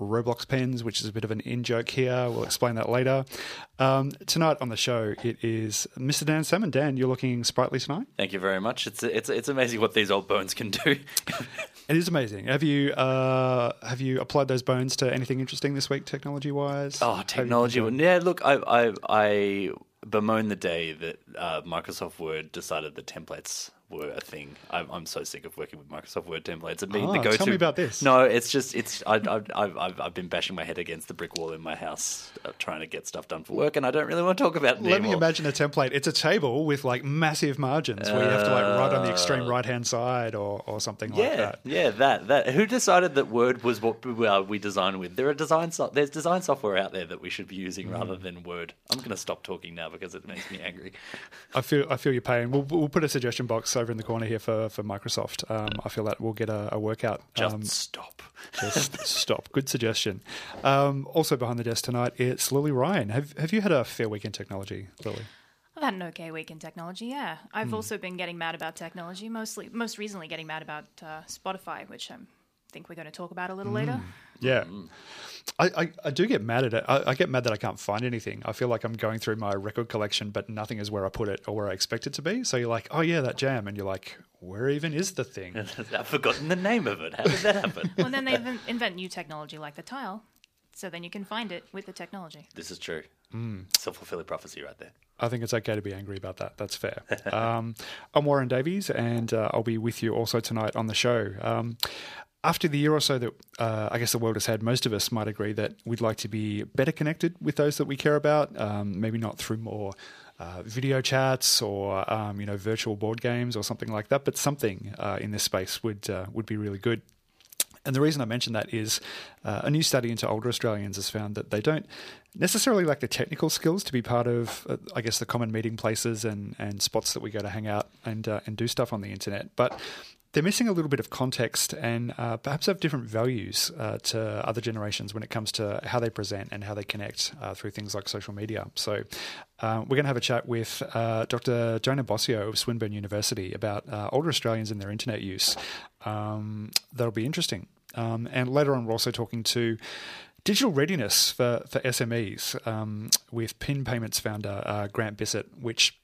Roblox pens, which is a bit of an in joke here. We'll explain that later. Um, tonight on the show, it is Mr. Dan Salmon. Dan, you're looking sprightly tonight. Thank you very much. It's it's it's amazing what these old bones can do. It is amazing. Have you uh, have you applied those bones to anything interesting this week, technology wise? oh, technology! Yeah, look, I I, I bemoan the day that uh, Microsoft Word decided the templates were a thing. I'm, I'm so sick of working with Microsoft Word templates being Ah, the tell go-to. me about this. No, it's just it's I, I've I've I've been bashing my head against the brick wall in my house uh, trying to get stuff done for work, and I don't really want to talk about it Let me imagine a template. It's a table with like massive margins where you have to like write on the extreme right hand side or, or something like that. yeah, that that. Who decided that Word was what uh, we design with? There are design so- there's design software out there that we should be using Mm. rather than Word. I'm going to stop talking now because it makes me angry. I feel I feel your pain. We'll, we'll put a suggestion box over in the corner here for, for Microsoft. Um, I feel that we'll get a, a workout. Just Um, stop. Just stop. Good suggestion. Um, also behind the desk tonight, it's Lily Ryan. Have Have you had a fair week in technology, Lily? I've had an okay week in technology. Yeah, I've also been getting mad about technology. Mostly, most recently, getting mad about uh, Spotify, which I think we're going to talk about a little later. Yeah, I, I, I do get mad at it. I, I get mad that I can't find anything. I feel like I'm going through my record collection, but nothing is where I put it or where I expect it to be. So you're like, oh yeah, that jam, and you're like, where even is the thing? I've forgotten the name of it. How did that happen? well, then they invent, invent new technology like the tile, so then you can find it with the technology. this is true. Self fulfilling prophecy, right there. I think it's okay to be angry about that. That's fair. Um, I'm Warren Davies, and uh, I'll be with you also tonight on the show. Um, after the year or so that uh, I guess the world has had, most of us might agree that we'd like to be better connected with those that we care about. Um, maybe not through more uh, video chats or um, you know virtual board games or something like that, but something uh, in this space would uh, would be really good. And the reason I mention that is uh, a new study into older Australians has found that they don't necessarily lack the technical skills to be part of, uh, I guess, the common meeting places and, and spots that we go to hang out and uh, and do stuff on the internet. But they're missing a little bit of context and uh, perhaps have different values uh, to other generations when it comes to how they present and how they connect uh, through things like social media. So, uh, we're going to have a chat with uh, Dr. Diana Bossio of Swinburne University about uh, older Australians and their internet use. Um, that'll be interesting. Um, and later on, we're also talking to digital readiness for, for SMEs um, with PIN Payments founder Grant Bissett, which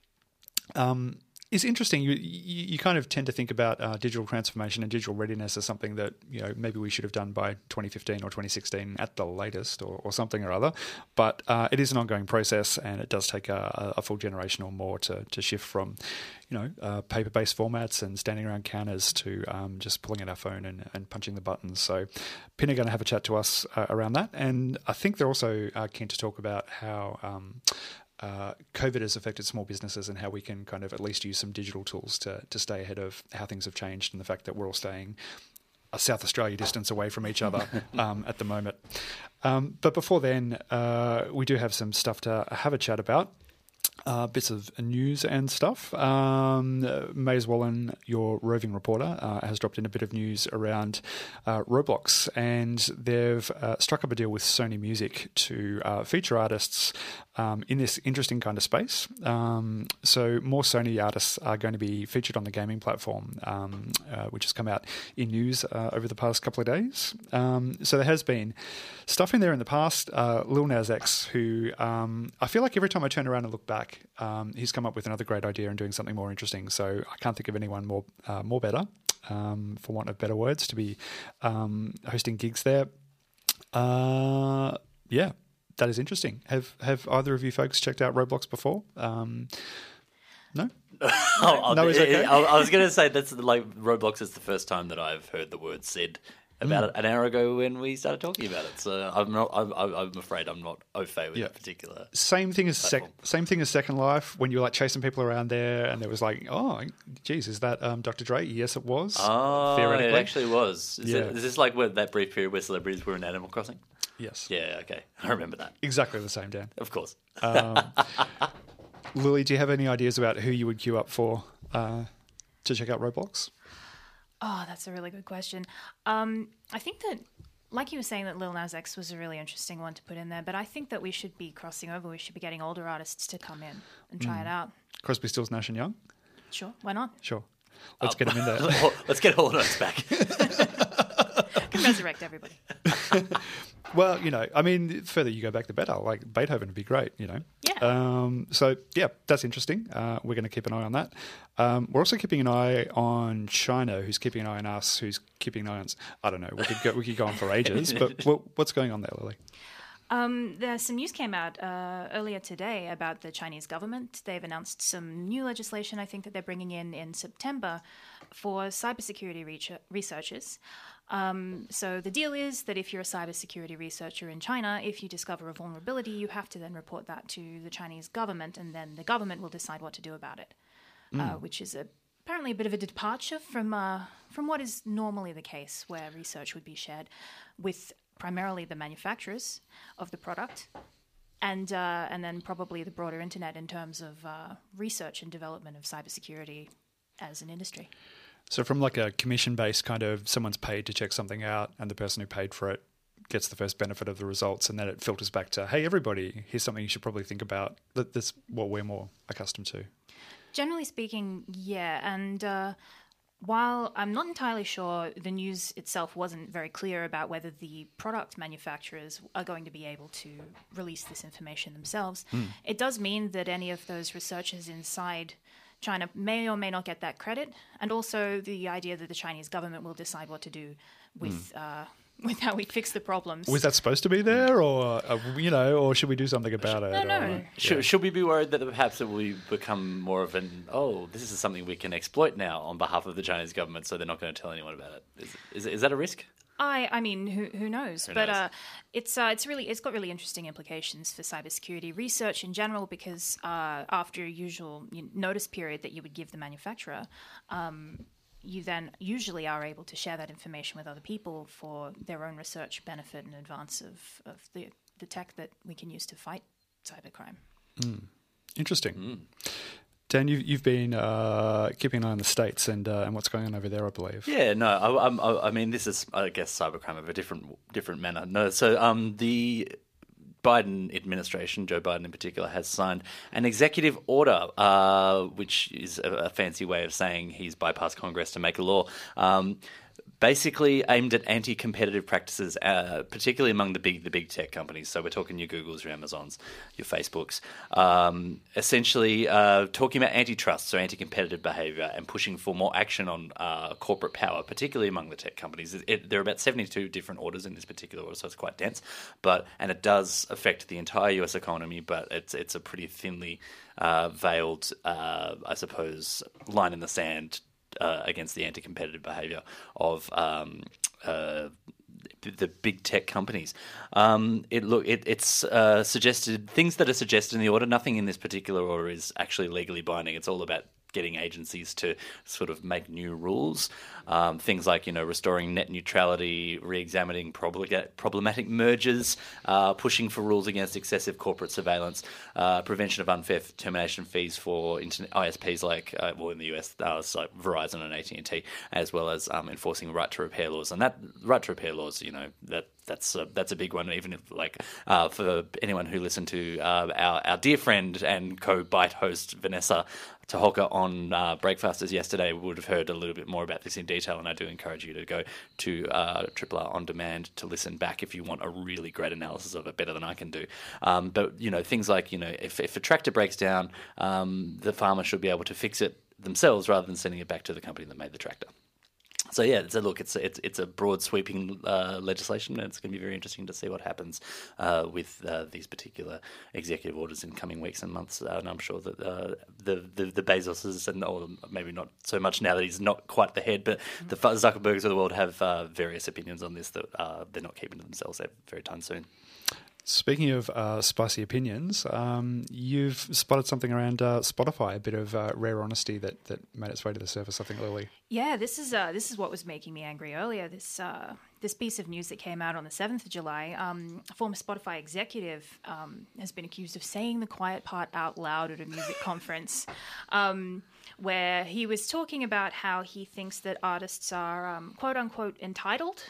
um, is interesting. You, you you kind of tend to think about uh, digital transformation and digital readiness as something that you know maybe we should have done by 2015 or 2016 at the latest, or, or something or other. But uh, it is an ongoing process, and it does take a, a full generation or more to to shift from you know uh, paper-based formats and standing around counters to um, just pulling out our phone and, and punching the buttons. So, Pin are going to have a chat to us uh, around that, and I think they're also uh, keen to talk about how. Um, uh, COVID has affected small businesses and how we can kind of at least use some digital tools to, to stay ahead of how things have changed and the fact that we're all staying a South Australia distance away from each other um, at the moment. Um, but before then, uh, we do have some stuff to have a chat about. Uh, bits of news and stuff. Um, Maze Wallen, your roving reporter, uh, has dropped in a bit of news around uh, Roblox, and they've uh, struck up a deal with Sony Music to uh, feature artists um, in this interesting kind of space. Um, so, more Sony artists are going to be featured on the gaming platform, um, uh, which has come out in news uh, over the past couple of days. Um, so, there has been stuff in there in the past. Uh, Lil Nas X, who um, I feel like every time I turn around and look back, um, he's come up with another great idea and doing something more interesting. So, I can't think of anyone more uh, more better, um, for want of better words, to be um, hosting gigs there. Uh, yeah, that is interesting. Have have either of you folks checked out Roblox before? Um, no. Oh, No, okay. I, I was going to say that's like Roblox is the first time that I've heard the word said about it an hour ago when we started talking about it. So I'm not. I'm, I'm I'm afraid I'm not au fait with Yeah. that particular. Same thing as sec- same thing as Second Life when you were like chasing people around there, and there was like, oh, geez, is that um, Dr. Dre? Yes, it was. Oh, it actually was. Is, Yeah. it, is this like where, that brief period where celebrities were in Animal Crossing? yes, Yeah, okay, I remember that. exactly the same, Dan. Of course. Lily, do you have any ideas about who you would queue up for uh, to check out Roblox? Oh, that's a really good question. Um, I think that, like you were saying, that Lil Nas X was a really interesting one to put in there, but I think that we should be crossing over. We should be getting older artists to come in and try it out. Crosby, Stills, Nash and Young. Sure, why not? Sure, let's get them in there. Let's get all of us back. Can resurrect everybody. Well, you know, I mean, the further you go back, the better. Like Beethoven would be great, you know. Yeah. Um, so yeah, that's interesting. Uh, we're going to keep an eye on that. Um, we're also keeping an eye on China, who's keeping an eye on us, who's keeping an eye on. us. I don't know. We could go, we could go on for ages, but what, what's going on there, Lily? Um, there's some news came out uh, earlier today about the Chinese government. They've announced some new legislation. I think that they're bringing in in September for cybersecurity researchers. Um, so the deal is that if you're a cybersecurity researcher in China, if you discover a vulnerability, you have to then report that to the Chinese government, and then the government will decide what to do about it. Uh, which is a, apparently a bit of a departure from uh, from what is normally the case, where research would be shared with primarily the manufacturers of the product, and uh, and then probably the broader internet in terms of uh, research and development of cybersecurity as an industry. So from like a commission based kind of someone's paid to check something out, and the person who paid for it gets the first benefit of the results, and then it filters back to, hey, everybody, here's something you should probably think about. That that's what we're more accustomed to. Generally speaking, yeah. And uh, while I'm not entirely sure, the news itself wasn't very clear about whether the product manufacturers are going to be able to release this information themselves. It does mean that any of those researchers inside China may or may not get that credit, and also the idea that the Chinese government will decide what to do with. Uh, with how we fix the problems. Was that supposed to be there, or uh, you know, or should we do something about it? No, no. or- Should, should we be worried that perhaps it will become more of an oh, this is something we can exploit now on behalf of the Chinese government, so they're not going to tell anyone about it? Is, is, is that a risk? I, I mean, who, who knows? but knows? Uh, it's uh, it's really it's got really interesting implications for cybersecurity research in general because uh, after a usual notice period that you would give the manufacturer, um, you then usually are able to share that information with other people for their own research benefit in advance of, of the the tech that we can use to fight cybercrime. Interesting. Dan, you've, you've been uh, keeping an eye on the states and uh, and what's going on over there, I believe. Yeah, no, I, I, I mean, this is, I guess, cybercrime of a different different manner. No, so um, the Biden administration, Joe Biden in particular, has signed an executive order, uh, which is a, a fancy way of saying he's bypassed Congress to make a law. Um, Basically aimed at anti-competitive practices, uh, particularly among the big the big tech companies. So we're talking your Googles, your Amazons, your Facebooks. Um, essentially, uh, talking about antitrust, so anti-competitive behaviour, and pushing for more action on uh, corporate power, particularly among the tech companies. It, it, there are about seventy-two different orders in this particular order, so it's quite dense. But and it does affect the entire U.S. economy, but it's it's a pretty thinly uh, veiled, uh, I suppose, line in the sand uh, against the anti-competitive behaviour of um, uh, the big tech companies. Um, it look it, it's uh, suggested things that are suggested in the order. Nothing in this particular order is actually legally binding. It's all about getting agencies to sort of make new rules. Um, things like you know restoring net neutrality, re-examining problematic mergers, uh, pushing for rules against excessive corporate surveillance, uh, prevention of unfair termination fees for internet ISPs like uh, well in the US uh, it's like Verizon and AT and T, as well as um, enforcing right to repair laws. And that right to repair laws, you know that that's a, that's a big one. Even if like uh, for anyone who listened to uh, our our dear friend and co-Byte host Vanessa Toholka on uh, Breakfasters yesterday would have heard a little bit more about this in detail, and I do encourage you to go to uh, Triple R on demand to listen back if you want a really great analysis of it, better than I can do. Um, but you know things like you know if if a tractor breaks down, um, the farmer should be able to fix it themselves rather than sending it back to the company that made the tractor. So yeah, so look, it's it's it's a broad sweeping uh, legislation, and it's going to be very interesting to see what happens uh, with uh, these particular executive orders in coming weeks and months. Uh, and I'm sure that uh, the, the the Bezoses and or maybe not so much now that he's not quite the head, but the Zuckerbergs of the world have uh, various opinions on this that uh, they're not keeping to themselves very time soon. Speaking of uh, spicy opinions, um, you've spotted something around uh, Spotify, a bit of uh, rare honesty that, that made its way to the surface, I think, Lily. Yeah, this is uh, this is what was making me angry earlier. This uh, this piece of news that came out on the 7th of July, um, a former Spotify executive um, has been accused of saying the quiet part out loud at a music conference, um, where he was talking about how he thinks that artists are um, quote unquote entitled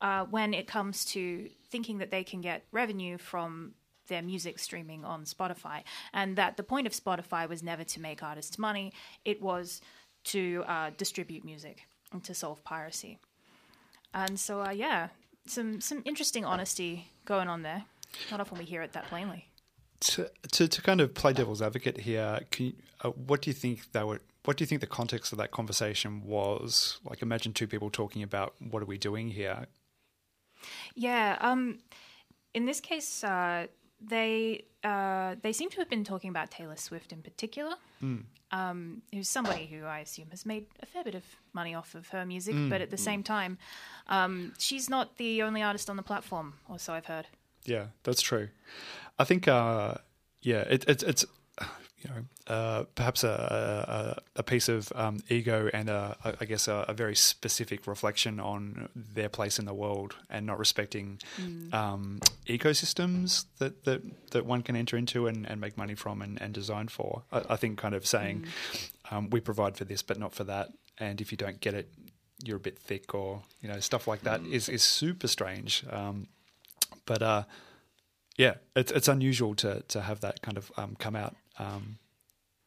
uh, when it comes to thinking that they can get revenue from their music streaming on Spotify, and that the point of Spotify was never to make artists money, it was to uh, distribute music and to solve piracy. And so, uh, yeah, some some interesting honesty going on there. Not often we hear it that plainly. To, to, to kind of play devil's advocate here, you, uh, what do you think they were? What do you think the context of that conversation was? Like, imagine two people talking about what are we doing here? Yeah. Um, in this case, uh, they uh, they seem to have been talking about Taylor Swift in particular. Um, who's somebody who I assume has made a fair bit of money off of her music, but at the same time, um, she's not the only artist on the platform, or so I've heard. Yeah, that's true. I think, uh, yeah, it, it's it's you know uh, perhaps a, a, a piece of um, ego and a, a, I guess a, a very specific reflection on their place in the world and not respecting um, ecosystems that, that that one can enter into and, and make money from and, and design for. I, I think kind of saying um, we provide for this but not for that, and if you don't get it, you're a bit thick or you know stuff like that is is super strange. Um, but uh, yeah, it's it's unusual to to have that kind of um, come out. Um,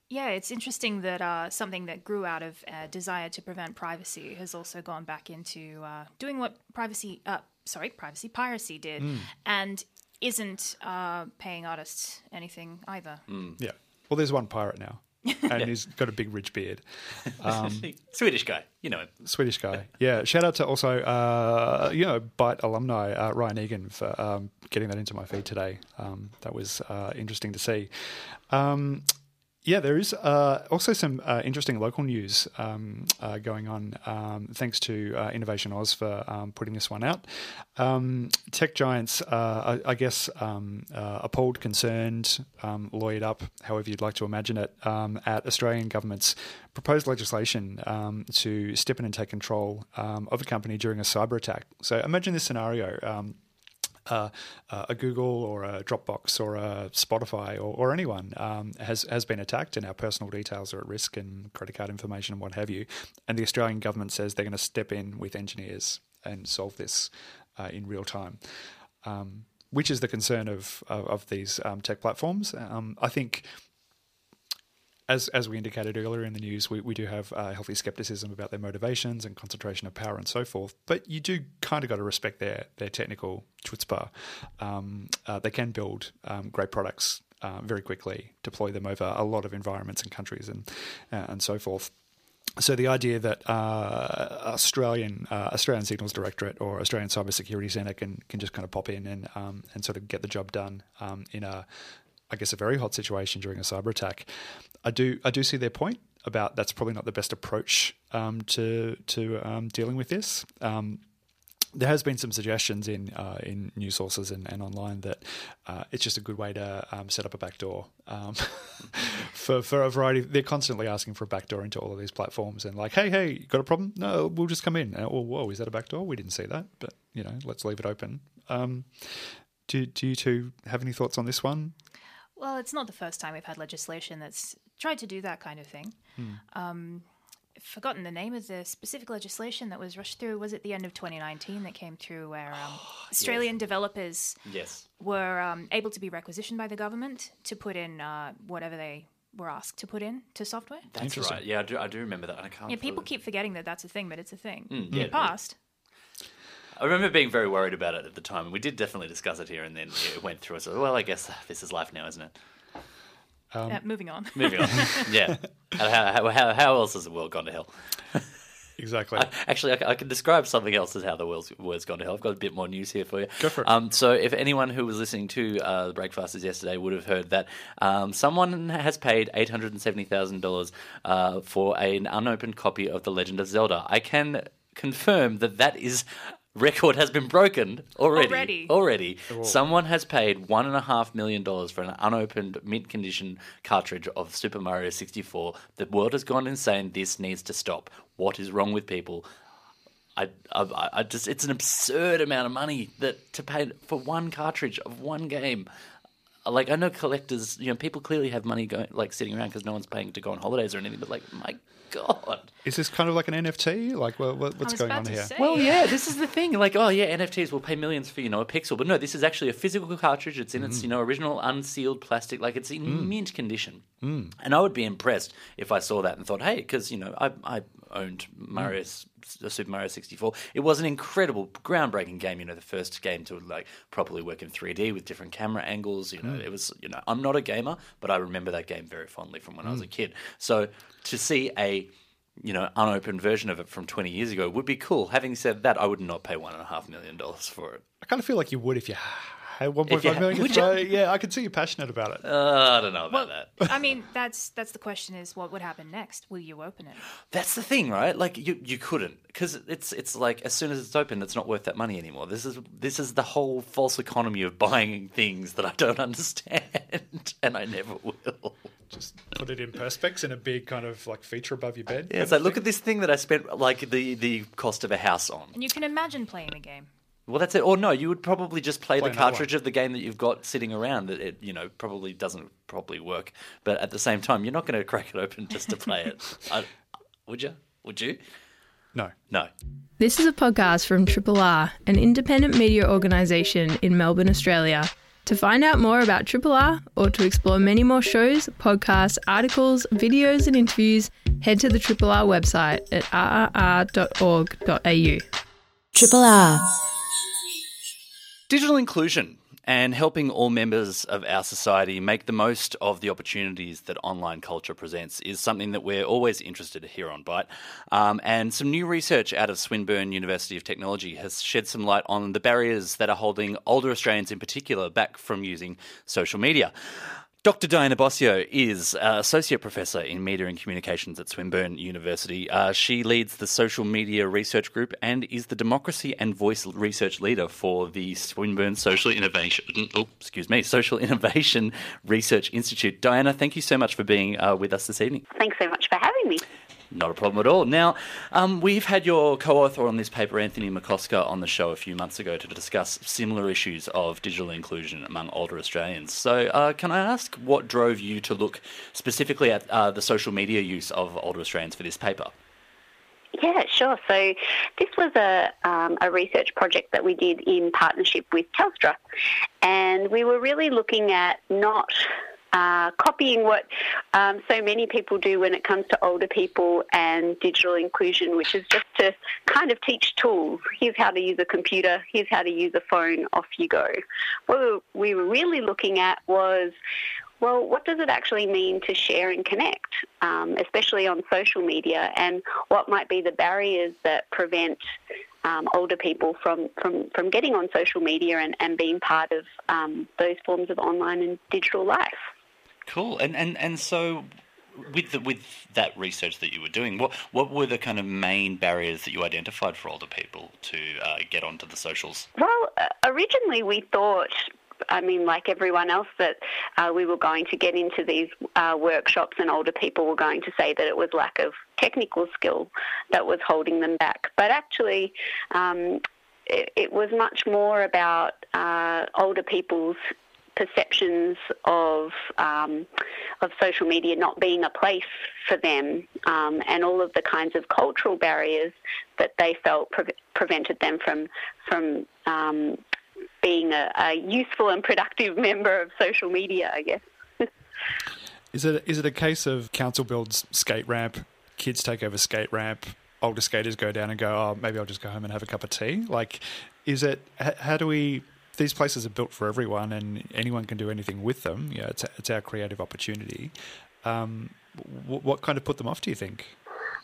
Yeah, it's interesting that uh, something that grew out of a desire to prevent privacy has also gone back into uh, doing what privacy, uh, sorry, privacy piracy did, and isn't uh, paying artists anything either. yeah. Well, there's one pirate now, and he's got a big rich beard. Swedish guy, you know him. Swedish guy. Yeah. Shout out to also, uh, you know, Byte alumni, uh, Ryan Egan, for um, getting that into my feed today. Um, that was uh, interesting to see. Yeah, there is uh, also some uh, interesting local news um, uh, going on. Um, thanks to uh, InnovationAus for um, putting this one out. Um, tech giants, uh, I, I guess, um, uh, appalled, concerned, um, lawyered up, however you'd like to imagine it, at Australian government's proposed legislation to step in and take control of a company during a cyber attack. So imagine this scenario. A Google or a Dropbox or a Spotify or, or anyone um, has has been attacked, and our personal details are at risk, and credit card information and what have you. And the Australian government says they're going to step in with engineers and solve this uh, in real time, um, which is the concern of of, of these um, tech platforms. Um, I think as as we indicated earlier in the news, we, we do have uh, healthy skepticism about their motivations and concentration of power and so forth. But you do kind of got to respect their their technical chutzpah. Um, uh, they can build um, great products uh, very quickly, deploy them over a lot of environments and countries and uh, and so forth. So the idea that uh, Australian uh, Australian Signals Directorate or Australian Cyber Security Centre can can just kind of pop in and um, and sort of get the job done um, in a I guess a very hot situation during a cyber attack. I do I do see their point about that's probably not the best approach um, to to um, dealing with this. Um, there has been some suggestions in uh, in news sources and, and online that uh, it's just a good way to um, set up a backdoor um, for for a variety. They're constantly asking for a backdoor into all of these platforms and like, hey, hey, got a problem? No, we'll just come in. Oh, whoa, is that a backdoor? We didn't see that, but you know, let's leave it open. Um, do do you two have any thoughts on this one? Well, it's not the first time we've had legislation that's tried to do that kind of thing. Um, I've forgotten the name of the specific legislation that was rushed through. Was it the end of 2019 that came through where um, Australian developers Yes. were um, able to be requisitioned by the government to put in uh, whatever they were asked to put in to software? That's right. Yeah, I do, I do remember that. I can't. Yeah, people fully- keep forgetting that that's a thing, but it's a thing. Mm, In yeah, the past. I remember being very worried about it at the time, and we did definitely discuss it here, and then it went through. So, well, I guess this is life now, isn't it? Um, Uh, moving on. Moving on. yeah. How, how, how, how else has the world gone to hell? Exactly. Actually, I can describe something else as how the world's, world's gone to hell. I've got a bit more news here for you. Go for it. Um, so, if anyone who was listening to uh, the Breakfasters yesterday would have heard that um, someone has paid eight hundred and seventy thousand dollars uh, for an unopened copy of The Legend of Zelda. I can confirm that that is record has been broken already. Already. Already. Someone has paid one and a half million dollars for an unopened mint condition cartridge of Super Mario 64. The world has gone insane. This needs to stop. What is wrong with people? I, I, I just it's an absurd amount of money that to pay for one cartridge of one game. Like I know collectors, you know, people clearly have money going like sitting around because no one's paying to go on holidays or anything. But like, my god, Is this kind of like an NFT? Like, what, what, what's going on here? say. Well, yeah, this is the thing. Like, oh yeah, NFTs will pay millions for you know a pixel, but no, this is actually a physical cartridge. It's in its you know original unsealed plastic, like it's in mint condition. Mm. And I would be impressed if I saw that and thought, hey, because you know I I owned mm. Mario S- Super Mario sixty four. It was an incredible, groundbreaking game. You know, the first game to like properly work in three D with different camera angles. You know, mm. it was you know I'm not a gamer, but I remember that game very fondly from when I was a mm. kid. So to see a you know, unopened version of it from 20 years ago would be cool. Having said that, I would not pay one and a half million dollars for it. I kind of feel like you would if you had 1.5 you had- would So, yeah, I can see you're passionate about it. Uh, I don't know about that. I mean, that's that's the question: is what would happen next? Will you open it? That's the thing, right? Like you, you couldn't because it's it's like as soon as it's open, it's not worth that money anymore. This is this is the whole false economy of buying things that I don't understand, and I never will. Just put it in perspex in a big kind of like feature above your bed. Yeah, it's like look at this thing that I spent like the the cost of a house on. And you can imagine playing the game. Well, that's it. Or no, you would probably just play, Play the another cartridge of the game that you've got sitting around that it, you know, probably doesn't properly work. But at the same time, you're not going to crack it open just to play it. I, would you? Would you? No. No. This is a podcast from Triple R, an independent media organisation in Melbourne, Australia. To find out more about Triple R or to explore many more shows, podcasts, articles, videos, and interviews, head to the Triple R website at rrr.org.au. Triple R. Digital inclusion and helping all members of our society make the most of the opportunities that online culture presents is something that we're always interested in here on Byte. Um, and some new research out of Swinburne University of Technology has shed some light on the barriers that are holding older Australians in particular back from using social media. Dr. Diana Bossio is uh, Associate Professor in Media and Communications at Swinburne University. Uh, she leads the Social Media Research Group and is the Democracy and Voice Research Leader for the Swinburne Social Innovation, oh, excuse me, Social Innovation Research Institute. Diana, thank you so much for being uh, with us this evening. Thanks so much for having me. Not a problem at all. Now, um, we've had your co author on this paper, Anthony McCosker, on the show a few months ago to discuss similar issues of digital inclusion among older Australians. So, uh, can I ask what drove you to look specifically at uh, the social media use of older Australians for this paper? Yeah, sure. So this was a, um, a research project that we did in partnership with Telstra, and we were really looking at not uh, copying what um, so many people do when it comes to older people and digital inclusion, which is just to kind of teach tools. Here's how to use a computer, here's how to use a phone, off you go. What we were really looking at was well, what does it actually mean to share and connect, um, especially on social media, and what might be the barriers that prevent um, older people from, from, from getting on social media and, and being part of um, those forms of online and digital life? Cool. And, and, and so. With the, with that research that you were doing, what what were the kind of main barriers that you identified for older people to uh, get onto the socials? Well, uh, originally we thought I mean, like everyone else, that uh, we were going to get into these uh, workshops, and older people were going to say that it was lack of technical skill that was holding them back. But actually, um, it, it, was much more about uh, older people's perceptions of um, of social media not being a place for them, um, and all of the kinds of cultural barriers that they felt pre- prevented them from from um, being a, a, useful and productive member of social media, I guess. is it is it a case of council builds skate ramp, kids take over skate ramp, older skaters go down and go, oh, maybe I'll just go home and have a cup of tea? Like, is it? How do we? These places are built for everyone, and anyone can do anything with them. Yeah, it's it's our creative opportunity. Um, what, what kind of put them off? Do you think?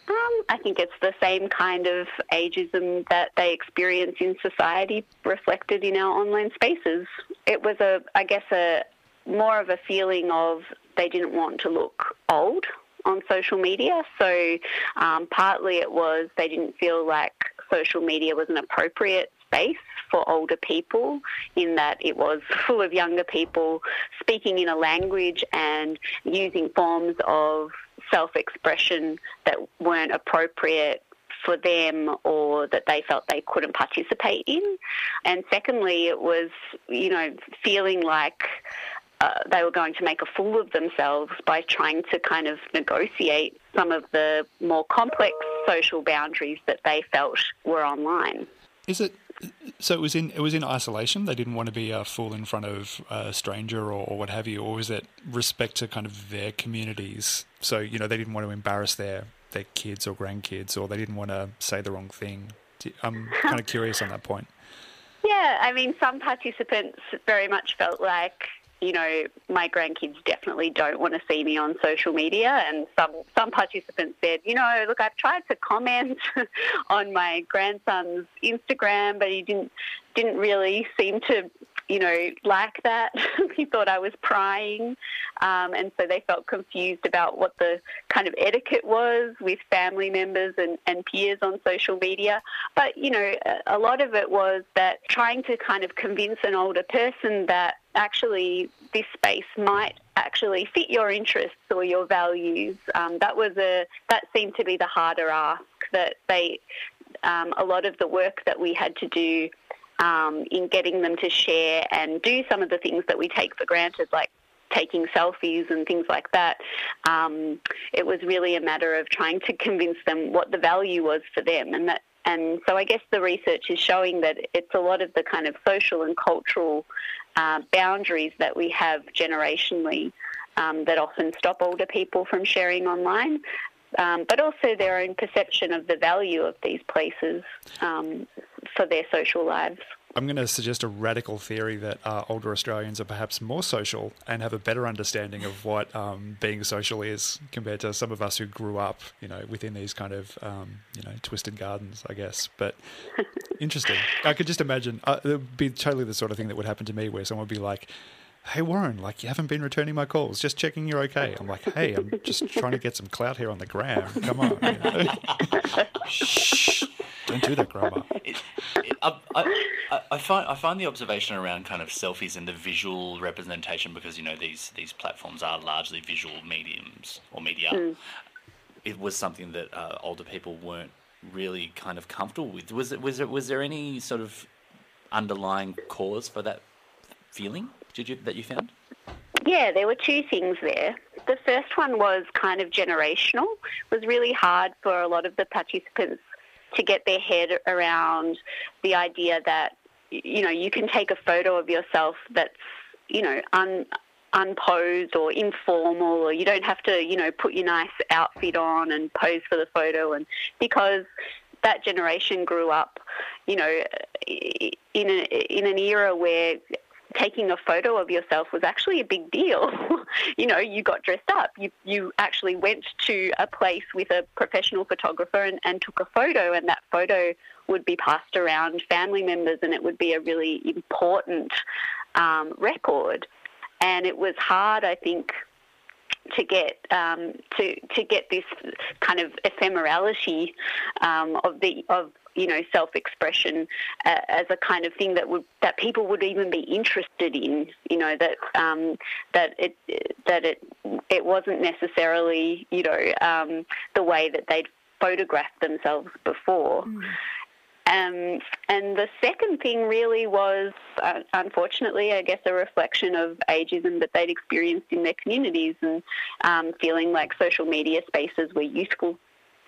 Um, I think it's the same kind of ageism that they experience in society reflected in our online spaces. It was a, I guess, a more of a feeling of they didn't want to look old on social media. So um, partly it was they didn't feel like social media was an appropriate space for older people in that it was full of younger people speaking in a language and using forms of self expression that weren't appropriate for them or that they felt they couldn't participate in. And secondly, it was, you know, feeling like uh, they were going to make a fool of themselves by trying to kind of negotiate some of the more complex social boundaries that they felt were online. Is it so? It was in it was in isolation. They didn't want to be a fool in front of a stranger or, or what have you, or was it respect to kind of their communities? So you know they didn't want to embarrass their their kids or grandkids, or they didn't want to say the wrong thing. I'm kind of curious on that point. Yeah, I mean, some participants very much felt like you know, my grandkids definitely don't want to see me on social media. And some, some participants said, you know, look, I've tried to comment on my grandson's Instagram, but he didn't, didn't really seem to you know, like that. he thought I was prying. Um, and so they felt confused about what the kind of etiquette was with family members and, and peers on social media. But, you know, a lot of it was that trying to kind of convince an older person that actually this space might actually fit your interests or your values. Um, that was a that seemed to be the harder ask. That they um, a lot of the work that we had to do um, in getting them to share and do some of the things that we take for granted, like taking selfies and things like that. Um, it was really a matter of trying to convince them what the value was for them, and that. And so I guess the research is showing that it's a lot of the kind of social and cultural uh, boundaries that we have generationally um, that often stop older people from sharing online. Um, but also their own perception of the value of these places um, for their social lives. I'm going to suggest a radical theory that uh, older Australians are perhaps more social and have a better understanding of what um, being social is compared to some of us who grew up, you know, within these kind of, um, you know, twisted gardens, I guess. But interesting. I could just imagine uh, it would be totally the sort of thing that would happen to me, where someone would be like, hey Warren, like you haven't been returning my calls, just checking you're okay. I'm like, hey, I'm just trying to get some clout here on the gram. Come on. You know? Shh. Don't do that, Grandma. It, it, I, I, I, find I find the observation around kind of selfies and the visual representation because you know these these platforms are largely visual mediums or media. Mm. It was something that uh, older people weren't really kind of comfortable with. Was it was it was there any sort of underlying cause for that feeling? Did you that you found? Yeah, there were two things there. The first one was kind of generational. It was really hard for a lot of the participants to get their head around the idea that you know you can take a photo of yourself that's you know un, unposed or informal or you don't have to you know put your nice outfit on and pose for the photo. And because that generation grew up you know in a, in an era where taking a photo of yourself was actually a big deal. you know, you got dressed up. You you actually went to a place with a professional photographer and, and took a photo, and that photo would be passed around family members, and it would be a really important um, record. And it was hard, I think, to get um, to to get this kind of ephemerality um, of the of you know self-expression uh, as a kind of thing that would that people would even be interested in. You know that um, that it that it it wasn't necessarily you know um, the way that they'd photographed themselves before. Mm. Um, and the second thing really was, uh, unfortunately, I guess, a reflection of ageism that they'd experienced in their communities and um, feeling like social media spaces were useful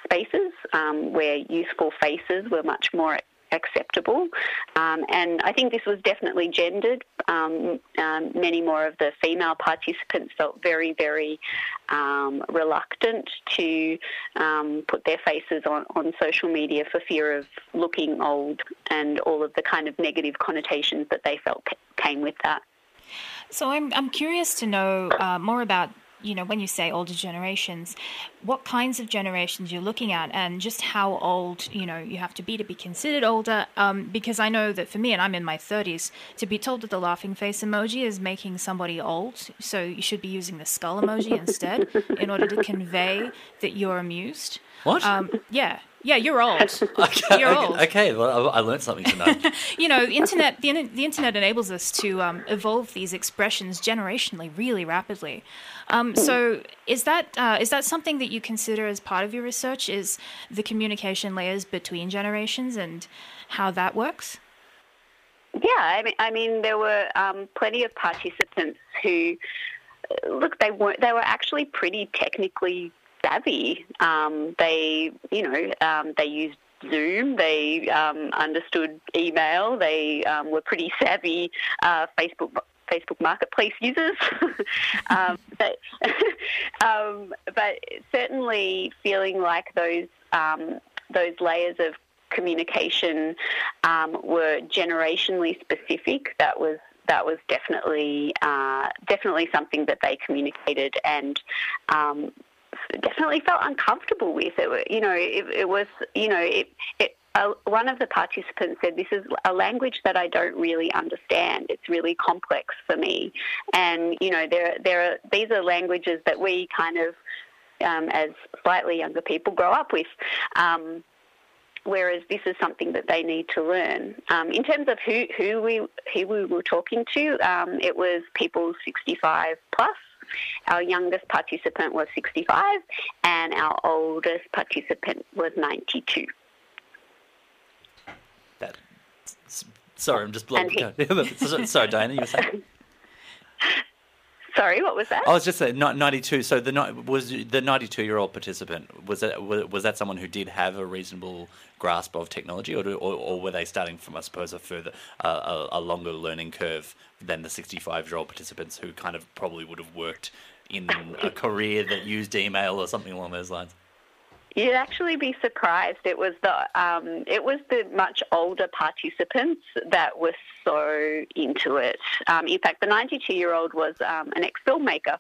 spaces um, where youthful faces were much more acceptable. Um, and I think this was definitely gendered. Um, um, many more of the female participants felt very, very um, reluctant to um, put their faces on, on social media for fear of looking old and all of the kind of negative connotations that they felt came with that. So I'm, I'm curious to know uh, more about you know, when you say older generations, what kinds of generations you're looking at, and just how old you know you have to be to be considered older. Um, because I know that for me, and I'm in my 30s, to be told that the laughing face emoji is making somebody old, so you should be using the skull emoji instead in order to convey that you're amused. What? Um, yeah, Yeah, you're old. Okay, You're old. okay, well, I I learned something tonight. you know, internet. The, the internet enables us to um, evolve these expressions generationally, really rapidly. Um, so, is that uh, is that something that you consider as part of your research? Is the communication layers between generations and how that works? Yeah, I mean, I mean, there were um, plenty of participants who, uh, look, they weren't. They were actually pretty technically savvy. Um, they, you know, um, they used Zoom. They um, understood email. They um, were pretty savvy uh, Facebook Facebook Marketplace users. um, but, um, but certainly feeling like those um, those layers of communication um, were generationally specific. That was that was definitely uh, definitely something that they communicated and um, definitely felt uncomfortable with. It, you know, it, it was you know it. it uh, one of the participants said, "This is a language that I don't really understand. It's really complex for me." And you know, there there are these are languages that we kind of, um, as slightly younger people, grow up with. Um, whereas this is something that they need to learn. Um, in terms of who, who we who we were talking to, um, it was people 65 plus. Our youngest participant was 65, and our oldest participant was 92. That, sorry, I'm just blowing. And sorry, Diana, you were saying. Sorry, what was that? I was just saying, ni- 92. So the was the 92 year old participant was that wa- was that someone who did have a reasonable grasp of technology, or or, or were they starting from, I suppose, a further uh, a, a longer learning curve than the 65 year old participants who kind of probably would have worked in a career that used email or something along those lines? You'd actually be surprised. It was the um, it was the much older participants that were so into it. Um, in fact, the 92 year old was um, an ex filmmaker.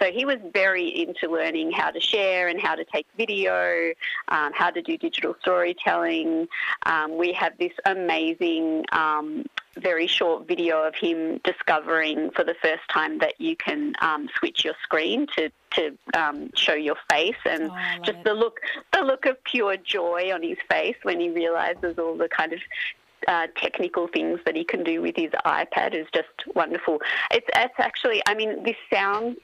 So he was very into learning how to share and how to take video, um, how to do digital storytelling. Um, we have this amazing, um, very short video of him discovering for the first time that you can um, switch your screen to to um, show your face, and Oh, just it. the look the look of pure joy on his face when he realizes all the kind of uh, technical things that he can do with his iPad is just wonderful. It's, it's actually, I mean, this sounds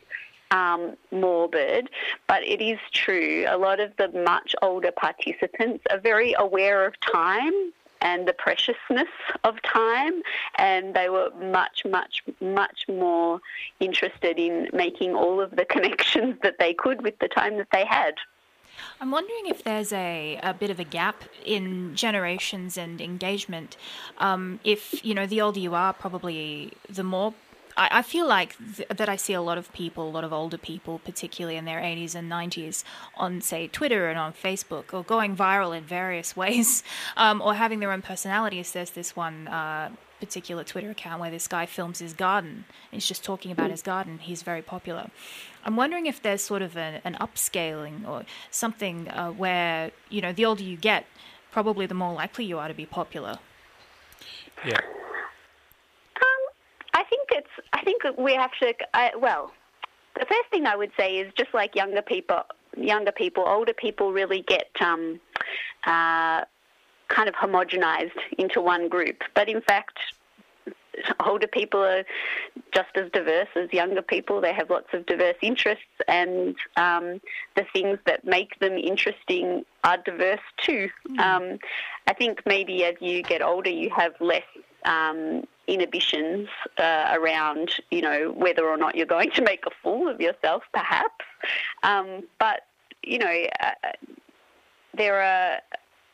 um, morbid, but it is true. A lot of the much older participants are very aware of time and the preciousness of time, and they were much, much, much more interested in making all of the connections that they could with the time that they had. I'm wondering if there's a, a bit of a gap in generations and engagement. Um, if, you know, the older you are, probably the more. I, I feel like th- that I see a lot of people, a lot of older people, particularly in their 80s and 90s, on, say, Twitter and on Facebook, or going viral in various ways, um, or having their own personalities. There's this one. Uh, particular Twitter account where this guy films his garden. He's just talking about his garden. He's very popular. I'm wondering if there's sort of an, an upscaling or something uh, where, you know, the older you get, probably the more likely you are to be popular. Yeah. Um, I think it's. I think we have to. I, well, the first thing I would say is just like younger people, younger people, older people really get um, uh, kind of homogenized into one group. But in fact, older people are just as diverse as younger people. They have lots of diverse interests, and um, the things that make them interesting are diverse too. Um, I think maybe as you get older, you have less um, inhibitions uh, around, you know, whether or not you're going to make a fool of yourself, perhaps. Um, but you know, uh, there are.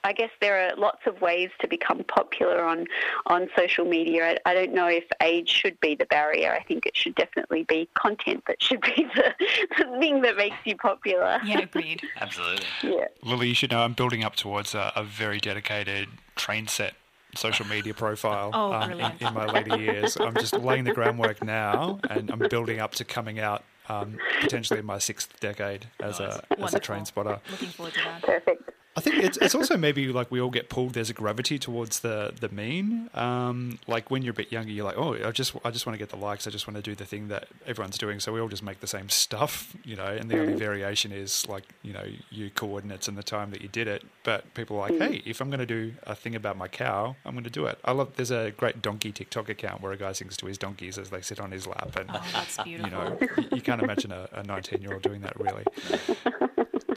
I guess there are lots of ways to become popular on, on social media. I, I don't know if age should be the barrier. I think it should definitely be content that should be the, the thing that makes you popular. Yeah, agreed. Absolutely. Yeah. Lily, you should know I'm building up towards a, a very dedicated train set social media profile Oh, um, in, in my later years. I'm just laying the groundwork now, and I'm building up to coming out um, potentially in my sixth decade as a as a train spotter. Looking forward to that. Perfect. I think it's it's also maybe like we all get pulled. There's a gravity towards the the mean. Um, like when you're a bit younger, you're like, oh, I just I just want to get the likes. I just want to do the thing that everyone's doing. So we all just make the same stuff, you know. And the only mm. variation is like you know your coordinates and the time that you did it. But people are like, mm. hey, if I'm going to do a thing about my cow, I'm going to do it. I love. There's a great donkey TikTok account where a guy sings to his donkeys as they sit on his lap, and Oh, that's beautiful. you know you, you can't imagine a 19 year old doing that really.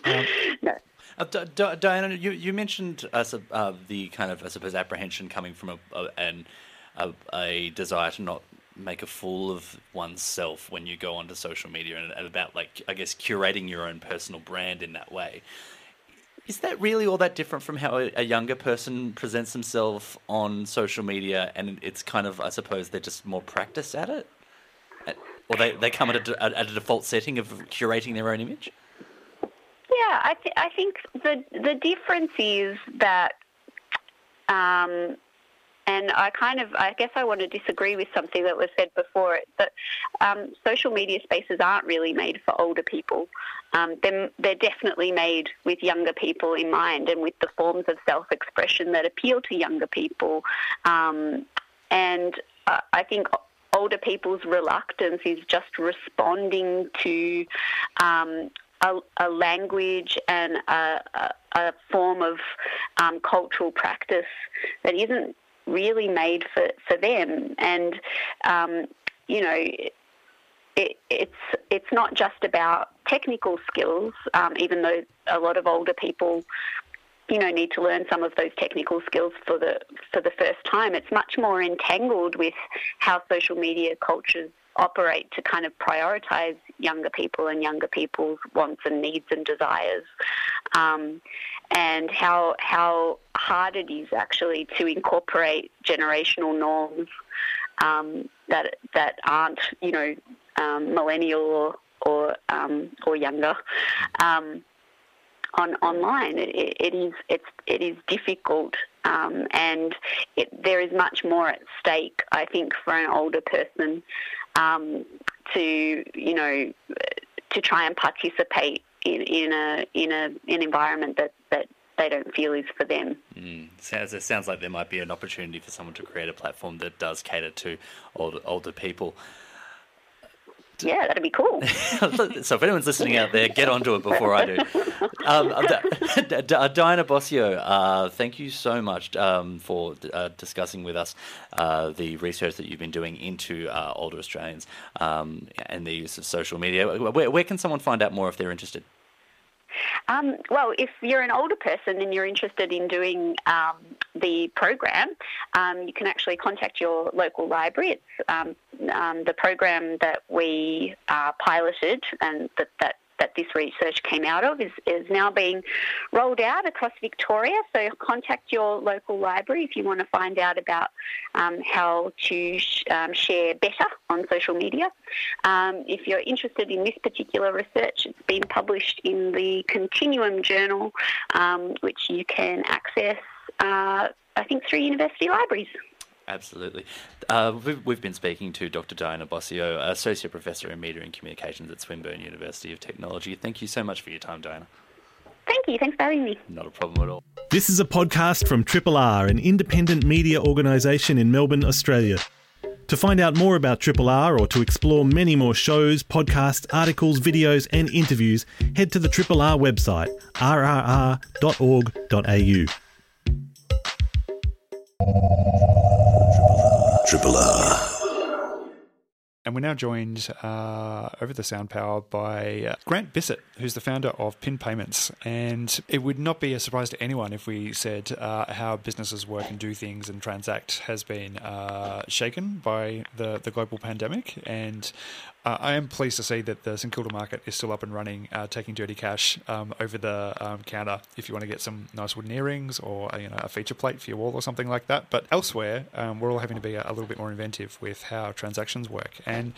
Um, no. Uh, D- D- Diana, you, you mentioned uh, sub- uh, the kind of, I suppose, apprehension coming from a, a, an, a, a desire to not make a fool of oneself when you go onto social media and, and about, like, I guess, curating your own personal brand in that way. Is that really all that different from how a, younger person presents themselves on social media and it's kind of, I suppose, they're just more practiced at it? Or they, they come at a, at a default setting of curating their own image? Yeah, I, th- I think the the difference is that, um, and I kind of, I guess I want to disagree with something that was said before. That um, social media spaces aren't really made for older people. Um, they're, they're definitely made with younger people in mind and with the forms of self-expression that appeal to younger people. Um, and uh, I think older people's reluctance is just responding to um, a, a language and a, a, a form of um, cultural practice that isn't really made for, for them. And, um, you know, it, it's it's not just about technical skills, um, even though a lot of older people, you know, need to learn some of those technical skills for the for the first time. It's much more entangled with how social media cultures operate to kind of prioritize younger people and younger people's wants and needs and desires, um, and how how hard it is actually to incorporate generational norms um, that that aren't you know um, millennial or or, um, or younger. Um, on online, it, it, it is it's it is difficult, um, and it, there is much more at stake. I think for an older person um, to you know to try and participate in, in a in a an environment that, that they don't feel is for them. Mm. Sounds, it sounds like there might be an opportunity for someone to create a platform that does cater to older, older people. Yeah, that'd be cool. so if anyone's listening out there, get onto it before I do. Um, D- D- Diana Bossio, uh, thank you so much um, for uh, discussing with us uh, the research that you've been doing into uh, older Australians um, and the use of social media. Where, where can someone find out more if they're interested? Um, well, if you're an older person and you're interested in doing um, the program, um, you can actually contact your local library. It's um, um, the program that we uh, piloted and that, that that this research came out of is, is now being rolled out across Victoria. So contact your local library if you want to find out about um, how to sh- um, share better on social media. Um, if you're interested in this particular research, it's been published in the Continuum Journal, um, which you can access, uh, I think, through university libraries. Absolutely. Uh, we've, we've been speaking to Dr. Diana Bossio, Associate Professor in Media and Communications at Swinburne University of Technology. Thank you so much for your time, Diana. Thank you. Thanks for having me. Not a problem at all. This is a podcast from Triple R, an independent media organisation in Melbourne, Australia. To find out more about Triple R or to explore many more shows, podcasts, articles, videos, and interviews, head to the Triple R website, rrr.org.au. Triple R. And we're now joined uh, over the sound power by uh, Grant Bissett, who's the founder of Pin Payments. And it would not be a surprise to anyone if we said uh, how businesses work and do things and transact has been uh, shaken by the, the global pandemic. And uh, I am pleased to see that the St Kilda market is still up and running, uh, taking dirty cash um, over the um, counter if you want to get some nice wooden earrings or you know a feature plate for your wall or something like that. But elsewhere, um, we're all having to be a, a little bit more inventive with how transactions work. And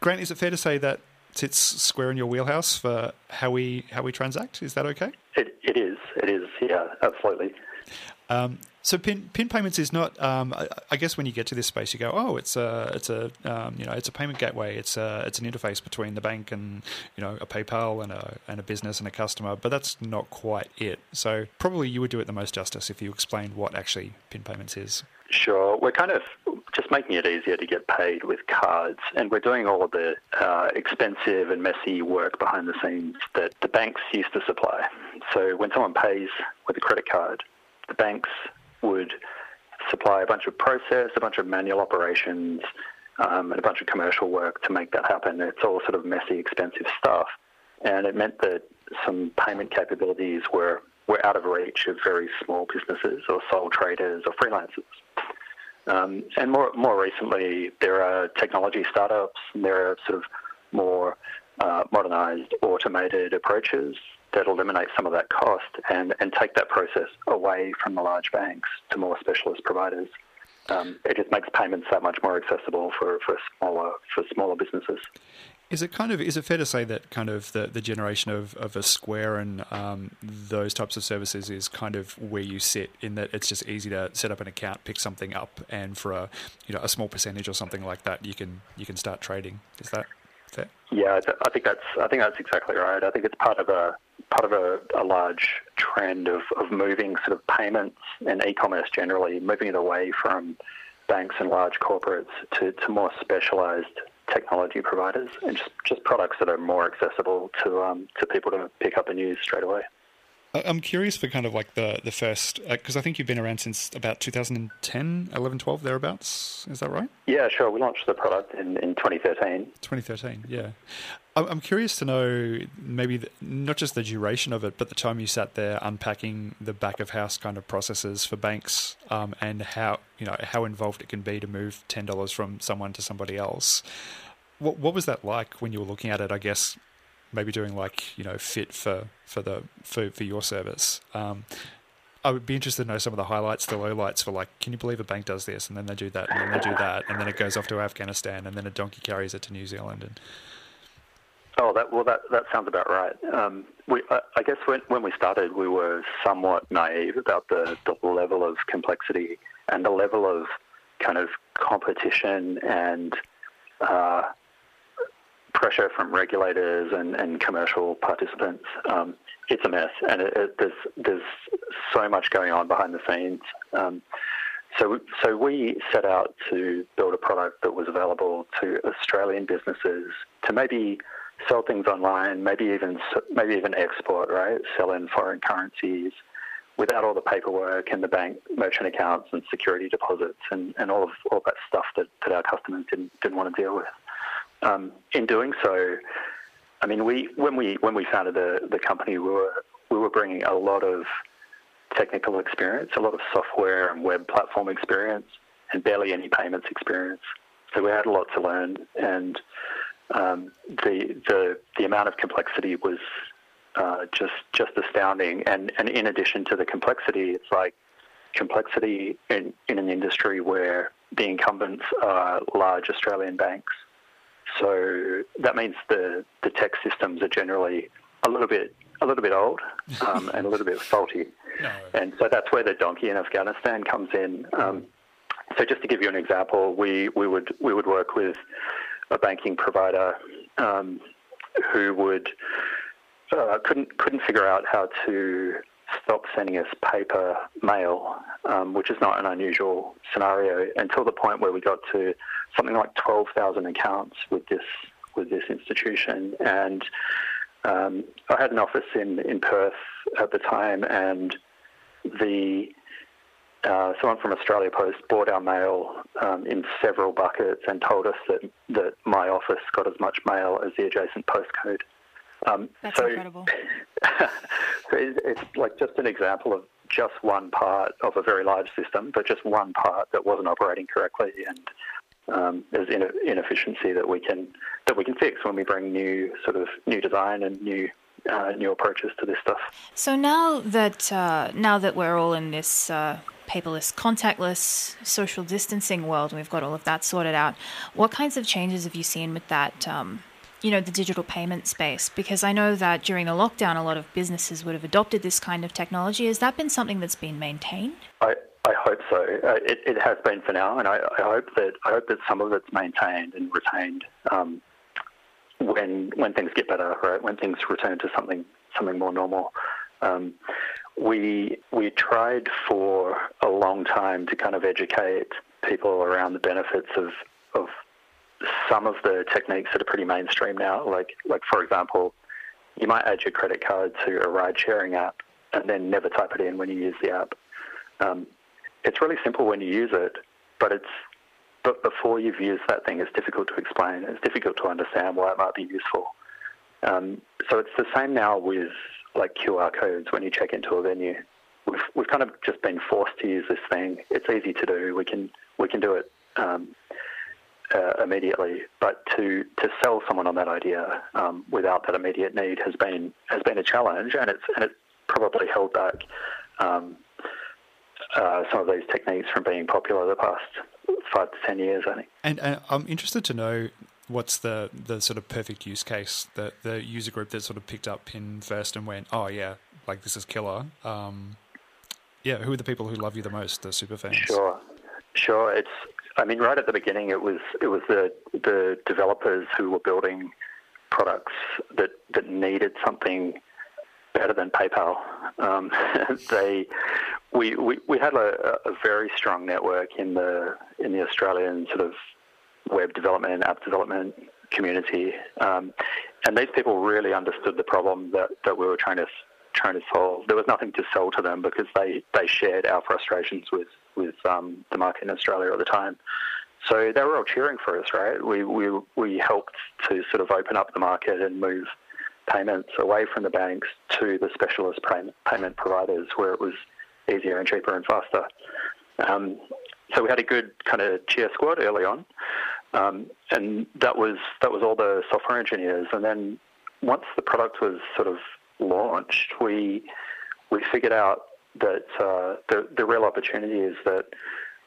Grant, is it fair to say that sits square in your wheelhouse for how we how we transact? Is that okay? It, it is. It is. Yeah, absolutely. Um, so pin pin payments is not. Um, I, I, guess when you get to this space, you go, oh, it's a it's a um, you know it's a payment gateway. It's a it's an interface between the bank and you know a PayPal and a and a business and a customer. But that's not quite it. So probably you would do it the most justice if you explained what actually pin payments is. Sure. We're kind of just making it easier to get paid with cards, and we're doing all of the uh, expensive and messy work behind the scenes that the banks used to supply. So when someone pays with a credit card, the banks would supply a bunch of process, a bunch of manual operations, um, and a bunch of commercial work to make that happen. It's all sort of messy, expensive stuff. And it meant that some payment capabilities were, were out of reach of very small businesses or sole traders or freelancers. Um, and more, more recently, there are technology startups, and there are sort of more uh, modernized, automated approaches that eliminate some of that cost and, and take that process away from the large banks to more specialist providers. Um, it just makes payments that much more accessible for, for smaller for smaller businesses. Is it kind of is it fair to say that kind of the, the generation of, of a Square and um, those types of services is kind of where you sit in that it's just easy to set up an account, pick something up, and for a you know a small percentage or something like that, you can you can start trading. Is that fair? Yeah, I think that's I think that's exactly right. I think it's part of a part of a, a large trend of, of moving sort of payments and e-commerce generally, moving it away from banks and large corporates to, to more specialised technology providers and just, just products that are more accessible to um, to people to pick up and use straight away. I'm curious for kind of like the the first because uh, I think you've been around since about 2010, 11, 12 thereabouts. Is that right? Yeah, sure. We launched the product in, in 2013. 2013, yeah. I'm curious to know maybe the, not just the duration of it, but the time you sat there unpacking the back of house kind of processes for banks um, and how you know how involved it can be to move ten dollars from someone to somebody else. What what was that like when you were looking at it? I guess maybe doing like you know fit for for the for, for your service. Um, I would be interested to know some of the highlights, the lowlights for like, can you believe a bank does this, and then they do that, and then they do that, and then it goes off to Afghanistan, and then a donkey carries it to New Zealand, and Oh, that well, that that sounds about right. Um, we, I, I guess when when we started, we were somewhat naive about the the level of complexity and the level of kind of competition and uh, pressure from regulators and, and commercial participants. Um, it's a mess, and it, it, there's there's so much going on behind the scenes. Um, so, so we set out to build a product that was available to Australian businesses to maybe sell things online, maybe even maybe even export, right? Sell in foreign currencies without all the paperwork and the bank merchant accounts and security deposits and, and all of all that stuff that, that our customers didn't didn't want to deal with. Um, in doing so, I mean, we when we when we founded the the company, we were we were bringing a lot of technical experience, a lot of software and web platform experience, and barely any payments experience. So we had a lot to learn, and um, the the the amount of complexity was uh, just just astounding. And and in addition to the complexity, it's like complexity in in an industry where the incumbents are large Australian banks. So that means the the tech systems are generally a little bit a little bit old um, and a little bit faulty. No. And so that's where the donkey in Afghanistan comes in. Um, so just to give you an example, we, we would we would work with a banking provider um, who would uh, couldn't couldn't figure out how to stop sending us paper mail, um, which is not an unusual scenario, until the point where we got to something like 12,000 accounts with this with this institution. And um, I had an office in, in Perth at the time, and the uh, someone from Australia Post bought our mail um, in several buckets and told us that, that my office got as much mail as the adjacent postcode. Um, That's so, incredible. so it's like just an example of just one part of a very large system, but just one part that wasn't operating correctly, and um, there's inefficiency that we can that we can fix when we bring new sort of new design and new uh, new approaches to this stuff. So now that uh, now that we're all in this uh, paperless, contactless, social distancing world, and we've got all of that sorted out. What kinds of changes have you seen with that um, you know, the digital payment space? Because I know that during the lockdown, a lot of businesses would have adopted this kind of technology. Has that been something that's been maintained? I, I hope so. Uh, it, it has been for now, and I, I hope that I hope that some of it's maintained and retained um, when when things get better, right? When things return to something something more normal. Um, we we tried for a long time to kind of educate people around the benefits of of some of the techniques that are pretty mainstream now. Like like for example, you might add your credit card to a ride sharing app and then never type it in when you use the app. Um, it's really simple when you use it, but it's but before you've used that thing, it's difficult to explain. It's difficult to understand why it might be useful. Um, so it's the same now with like QR codes when you check into a venue. We've, we've kind of just been forced to use this thing. It's easy to do. We can we can do it um, uh, immediately. But to, to sell someone on that idea um, without that immediate need has been has been a challenge, and it's and it's probably held back um, uh, some of these techniques from being popular the past five to ten years. I think. And uh, I'm interested to know what's the the sort of perfect use case that the user group that sort of picked up pin first and went, oh yeah, like this is killer. Um, yeah, who are the people who love you the most, the super fans? Sure, sure. It's I mean, right at the beginning, it was it was the the developers who were building products that that needed something better than PayPal. Um, they we, we, we had a, a very strong network in the in the Australian sort of web development and app development community, um, and these people really understood the problem that, that we were trying to trying to solve. There was nothing to sell to them because they, they shared our frustrations with with um, the market in Australia at the time. So they were all cheering for us, right? We, we, we helped to sort of open up the market and move payments away from the banks to the specialist payment providers where it was easier and cheaper and faster. Um, so we had a good kind of cheer squad early on, um, and that was that was all the software engineers. And then once the product was sort of launched, we we figured out that uh, the the real opportunity is that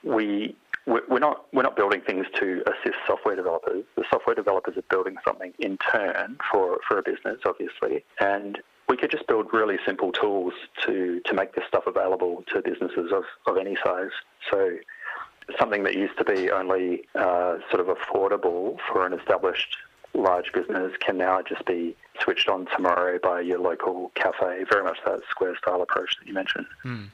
we we're not we're not building things to assist software developers. The software developers are building something in turn for, for a business, obviously, and we could just build really simple tools to to make this stuff available to businesses of, of any size. So something that used to be only uh, sort of affordable for an established large business can now just be switched on tomorrow by your local cafe. Very much that Square style approach that you mentioned. Mm.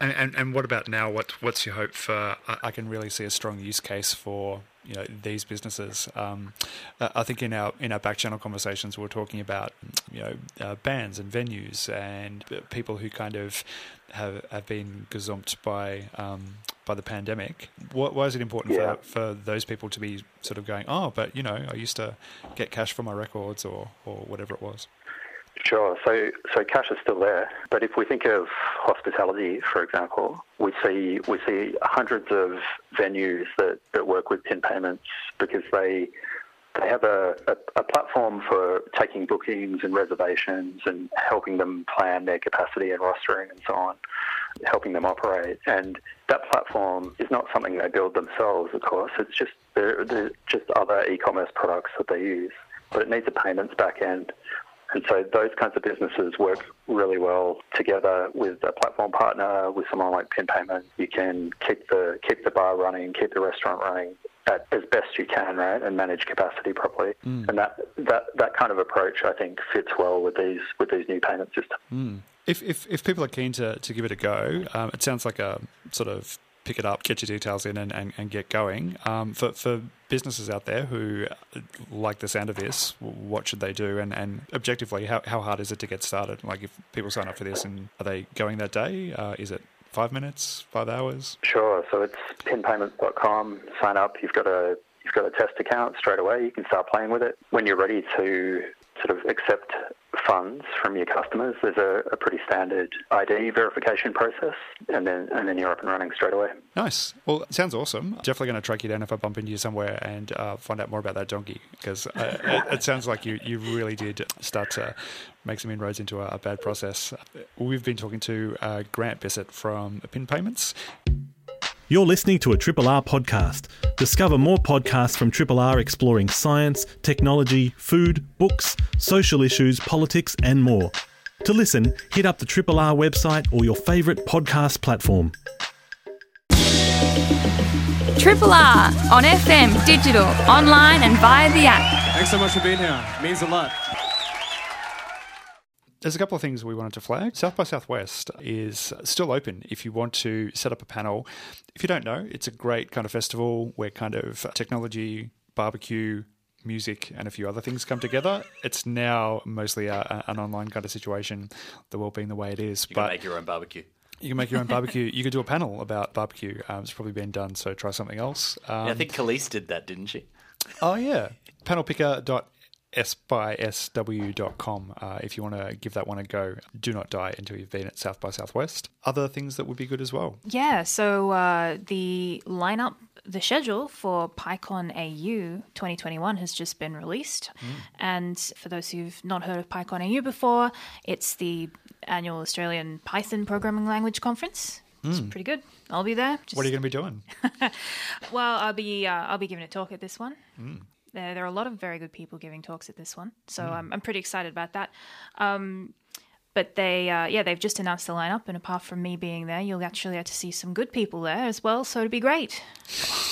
And, and, and what about now? What what's your hope for? I can really see a strong use case for you know these businesses. Um, I think in our in our back channel conversations, we are talking about you know uh, bands and venues and people who kind of have have been gazumped by um, by the pandemic. What, why is it important yeah. for, for those people to be sort of going, oh, but you know, I used to get cash for my records or, or whatever it was? Sure. So, so cash is still there, but if we think of hospitality, for example, we see we see hundreds of venues that, that work with PIN payments because they they have a, a, a, platform for taking bookings and reservations and helping them plan their capacity and rostering and so on, helping them operate. And that platform is not something they build themselves, of course. It's just they're, they're just other e-commerce products that they use, but it needs a payments back end. And so those kinds of businesses work really well together with a platform partner, with someone like Pin Payment. You can keep the keep the bar running, keep the restaurant running, at, as best you can, right, and manage capacity properly. Mm. And that, that that kind of approach, I think, fits well with these with these new payment systems. Mm. If, if if people are keen to, to give it a go, um, it sounds like a sort of pick it up, get your details in, and, and, and get going. Um, for, for businesses out there who like the sound of this, what should they do? And, and objectively, how, how hard is it to get started? Like, if people sign up for this, and are they going that day? Uh, is it five minutes, five hours? Sure. So it's pinpayments.com. Sign up. You've got a you've got a test account straight away. You can start playing with it. When you're ready to sort of accept funds from your customers, there's a, a, pretty standard ID verification process, and then and then you're up and running straight away. Nice. Well, sounds awesome. Definitely going to track you down if I bump into you somewhere and uh, find out more about that donkey because uh, it, it, sounds like you you really did start to make some inroads into a, a bad process. We've been talking to uh, Grant Bissett from Pin Payments. You're listening to a Triple R podcast. Discover more podcasts from Triple R exploring science, technology, food, books, social issues, politics, and more. To listen, hit up the Triple R website or your favourite podcast platform. Triple R on FM, digital, online, and via the app. Thanks so much for being here. It means a lot. There's a couple of things we wanted to flag. South by Southwest is still open if you want to set up a panel. If you don't know, it's a great kind of festival where kind of technology, barbecue, music, and a few other things come together. It's now mostly a, a, an online kind of situation, the world being the way it is. You but can make your own barbecue. you can make your own barbecue. You could do a panel about barbecue. Um, it's probably been done, so try something else. Um, Yeah, I think Khalees did that, didn't she? Oh yeah, panelpicker.sxsw.com uh, if you want to give that one a go. Do not die until you've been at South by Southwest. Other things that would be good as well. Yeah, so uh, the lineup, the schedule for PyCon AU 2021 has just been released. And for those who've not heard of PyCon AU before, it's the annual Australian Python Programming Language Conference. It's pretty good. I'll be there. Just, What are you going to be doing? well, I'll be uh, I'll be giving a talk at this one. There, there are a lot of very good people giving talks at this one, so I'm, I'm pretty excited about that. Um, but they, uh, yeah, they've just announced the lineup, and apart from me being there, you'll actually get to see some good people there as well. So it'd be great.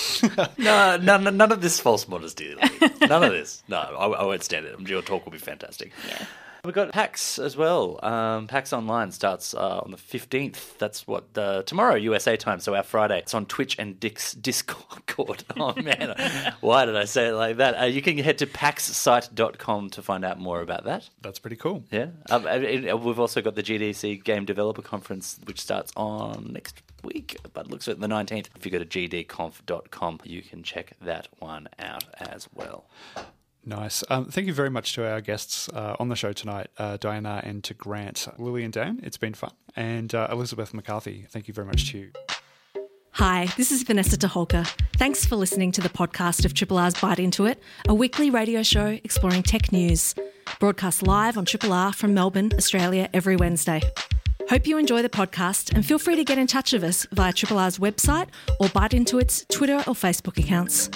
No, none, none of this false modesty. None of this. No, I, I won't stand it. Your talk will be fantastic. Yeah. We've got PAX as well. Um, PAX Online starts uh, on the 15th. That's what, uh, tomorrow, USA time, so our Friday. It's on Twitch and Dick's Discord. Oh, man. Why did I say it like that? Uh, you can head to paxsite.com to find out more about that. That's pretty cool. Yeah. Um, we've also got the GDC Game Developer Conference, which starts on next week, but looks at the 19th. If you go to gdconf.com, you can check that one out as well. Nice. Um, thank you very much to our guests uh, on the show tonight, uh, Diana and to Grant, Lily and Dan. It's been fun. And uh, Elizabeth McCarthy, thank you very much to you. Hi, this is Vanessa Toholka. Thanks for listening to the podcast of Triple R's Byte Into It, a weekly radio show exploring tech news, broadcast live on Triple R from Melbourne, Australia, every Wednesday. Hope you enjoy the podcast and feel free to get in touch with us via Triple R's website or Byte Into It's Twitter or Facebook accounts.